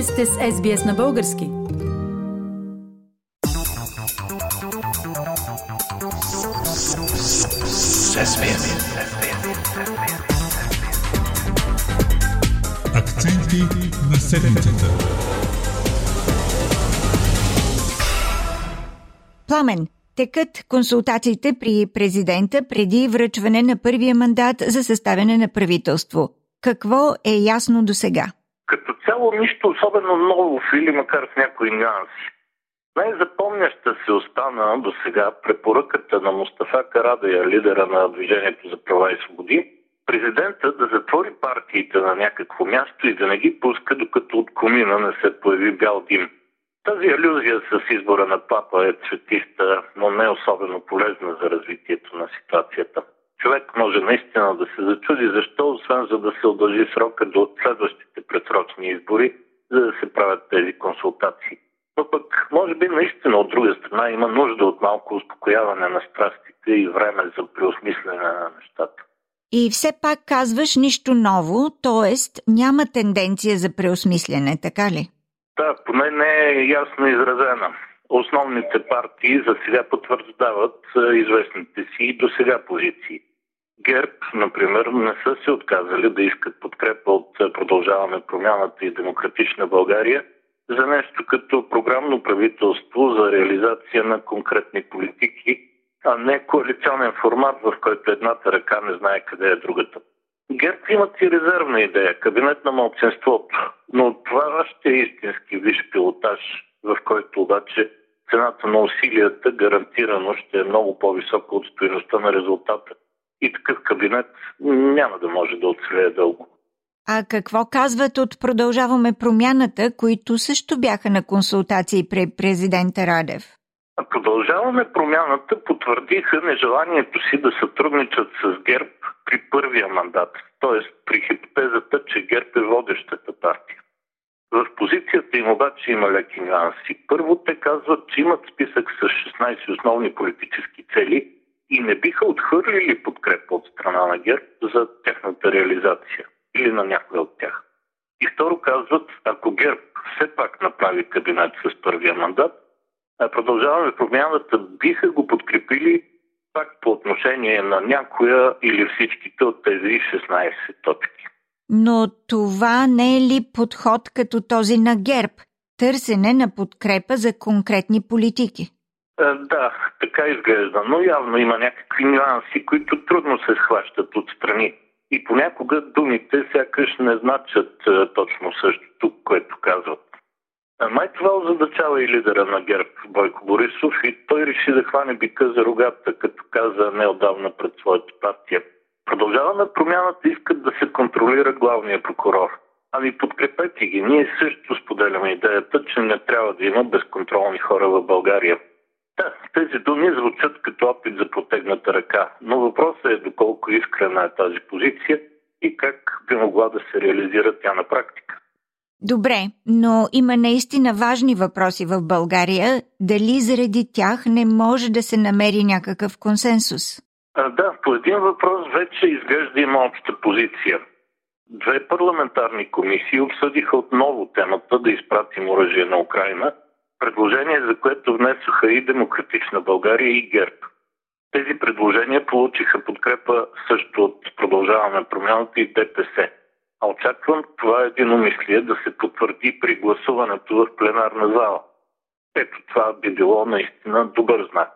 Вие сте с SBS на български. Акценти на седмицата. Пламен, текат консултациите при президента преди връчване на първия мандат за съставяне на правителство. Какво е ясно до сега? Нищо особено ново или макар с някои нюанси. Най-запомняща се остана до сега препоръката на Мустафа Карадая, лидера на Движението за права и свободи, президента да затвори партиите на някакво място и да не ги пуска, докато от комина не се появи бял дим. Тази алюзия с избора на папа е цветиста, но не особено полезна за развитието на ситуацията. Човек може наистина да се зачуди защо, освен за да се удължи срока до следващите предсрочни избори, за да се правят тези консултации. Но пък, може би наистина от друга страна има нужда от малко успокояване на страстите и време за преосмислене на нещата. И все пак казваш нищо ново, т.е. няма тенденция за преосмислене, така ли? Да, поне не е ясно изразена. Основните партии за сега потвърждават известните си и до сега позиции. ГЕРБ, например, не са се отказали да искат подкрепа от продължаване промяната и демократична България за нещо като програмно правителство за реализация на конкретни политики, а не коалиционен формат, в който едната ръка не знае къде е другата. ГЕРБ имат и резервна идея, кабинет на младсенството, но това ще е истински виш пилотаж, в който обаче цената на усилията гарантирано ще е много по-висока от стоеността на резултата. И такъв кабинет няма да може да оцелее дълго. А какво казват от Продължаваме промяната, които също бяха на консултации при президента Радев? Продължаваме промяната потвърдиха нежеланието си да сътрудничат с ГЕРБ при първия мандат, т.е. при хипотезата, че ГЕРБ е водещата партия. В позицията им обаче има леки нюанси. Първо те казват, че имат списък с 16 основни политически цели и не биха отхвърлили подкрепа от страна на ГЕРБ за техната реализация или на някой от тях. И второ казват, ако ГЕРБ все пак направи кабинет с първия мандат, продължаваме промяната, биха го подкрепили пак по отношение на някоя или всичките от тези 16 точки. Но това не е ли подход като този на ГЕРБ? Търсене на подкрепа за конкретни политики? Е, да, така изглежда, но явно има някакви нюанси, които трудно се схващат от страни. И понякога думите сякаш не значат е, точно същото, което казват. Май това озадачава и лидера на ГЕРБ Бойко Борисов и той реши да хване бика за рогата, като каза неодавна пред своята партия. Продължаваме промяната, искат да се контролира главния прокурор. Ами подкрепете ги. Ние също споделяме идеята, че не трябва да има безконтролни хора в България. Да, тези думи звучат като опит за протегната ръка, но въпросът е доколко искрена е тази позиция и как би могла да се реализира тя на практика. Добре, но има наистина важни въпроси в България. Дали заради тях не може да се намери някакъв консенсус? А, да, по един въпрос вече изглежда има обща позиция. Две парламентарни комисии обсъдиха отново темата да изпратим оръжие на Украина, предложение за което внесоха и Демократична България и ГЕРБ. Тези предложения получиха подкрепа също от Продължаваме промяната и ДПС. А очаквам това единомислие да се потвърди при гласуването в пленарна зала. Ето това би било наистина добър знак.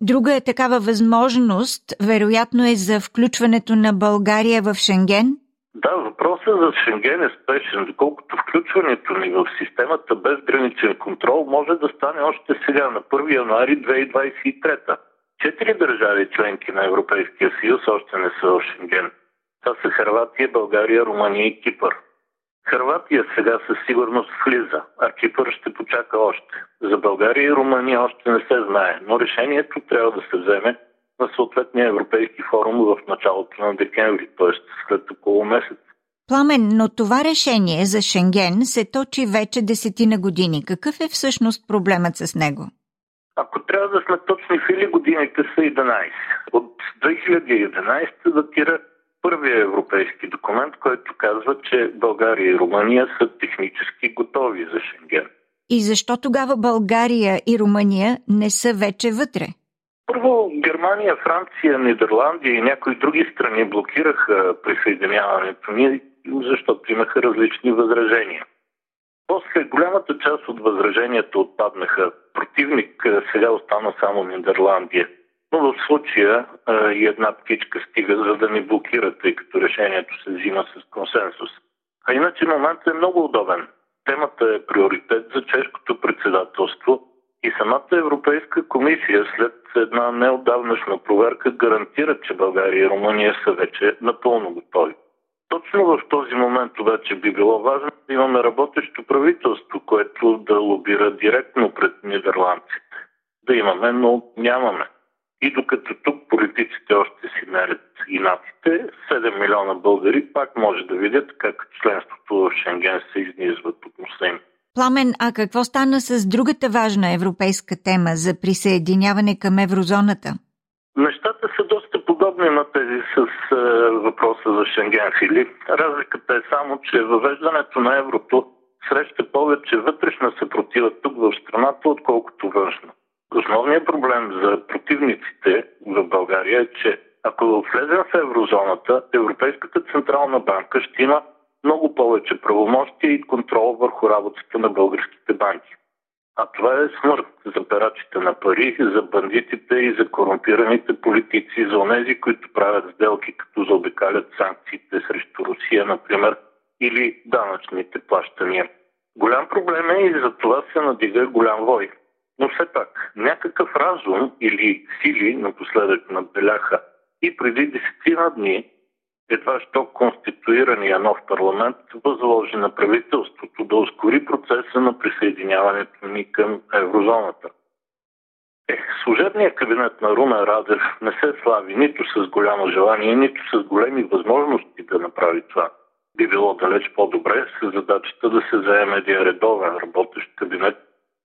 Друга е такава възможност, вероятно е за включването на България в Шенген? Въпросът за Шенген е спешен, доколкото включването ни в системата без граничен контрол може да стане още сега, на 1 януари 2023. Четири държави, членки на Европейския съюз, още не са в Шенген. Това са Харватия, България, Румъния и Кипър. Харватия сега със сигурност влиза, а Кипър ще почака още. За България и Румъния още не се знае, но решението трябва да се вземе на съответния европейски форум в началото на декември, т.е. след около месец. Пламен, но това решение за Шенген се точи вече десетина години. Какъв е всъщност проблемът с него? Ако трябва да сме точни фили, годините са 11. От 2011 датира първият европейски документ, който казва, че България и Румъния са технически готови за Шенген. И защо тогава България и Румъния не са вече вътре? Първо, Германия, Франция, Нидерландия и някои други страни блокираха присъединяването ни, защото имаха различни възражения. После голямата част от възраженията отпаднаха. Противник сега остана само Нидерландия. Но в случая и една птичка стига, за да ни блокира, тъй като решението се взима с консенсус. А иначе моментът е много удобен. Темата е приоритет за чешкото председателство и самата Европейска комисия след една неотдавнашна проверка гарантира, че България и Румъния са вече напълно готови. Точно в този момент обаче би било важно да имаме работещо правителство, което да лобира директно пред нидерландците. Да имаме, но нямаме. И докато тук политиците още си мерят инатите, 7 милиона българи пак може да видят как членството в Шенген се изнизват от носа им. Пламен, а какво стана с другата важна европейска тема за присъединяване към еврозоната? Подобни на тези с е, въпроса за Шенген, Филип. Разликата е само, че въвеждането на еврото среща повече вътрешна съпротива тук в страната, отколкото външна. Основният проблем за противниците в България е, че ако влезем в еврозоната, Европейската централна банка ще има много повече правомощия и контрол върху работата на българските банки. А това е смърт за перачите на пари, за бандитите и за корумпираните политици, за онези, които правят сделки, като заобикалят санкциите срещу Русия, например, или данъчните плащания. Голям проблем е и за това се надига голям вой. Но все пак, някакъв разум или сили напоследък надбеляха и преди десетина дни едва що конституирания нов парламент възложи на правителството да ускори процеса на присъединяването ни към еврозоната. Ех, служебният кабинет на Румен Радев не се слави нито с голямо желание, нито с големи възможности да направи това. Би било далеч по-добре с задачата да се заеме един редовен работещ кабинет,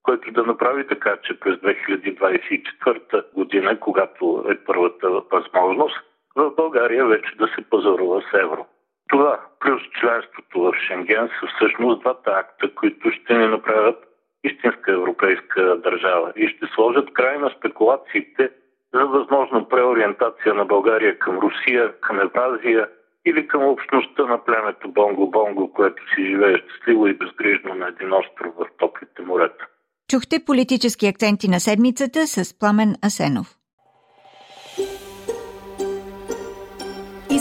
който да направи така, че през 2024 година, когато е първата възможност, в България вече да се пазарува с евро. Това, плюс членството в Шенген, са всъщност двата акта, които ще ни направят истинска европейска държава и ще сложат край на спекулациите за възможно преориентация на България към Русия, към Евразия или към общността на племето Бонго-Бонго, което си живее щастливо и безгрижно на един остров в топлите морета. Чухте политически акценти на седмицата с Пламен Асенов.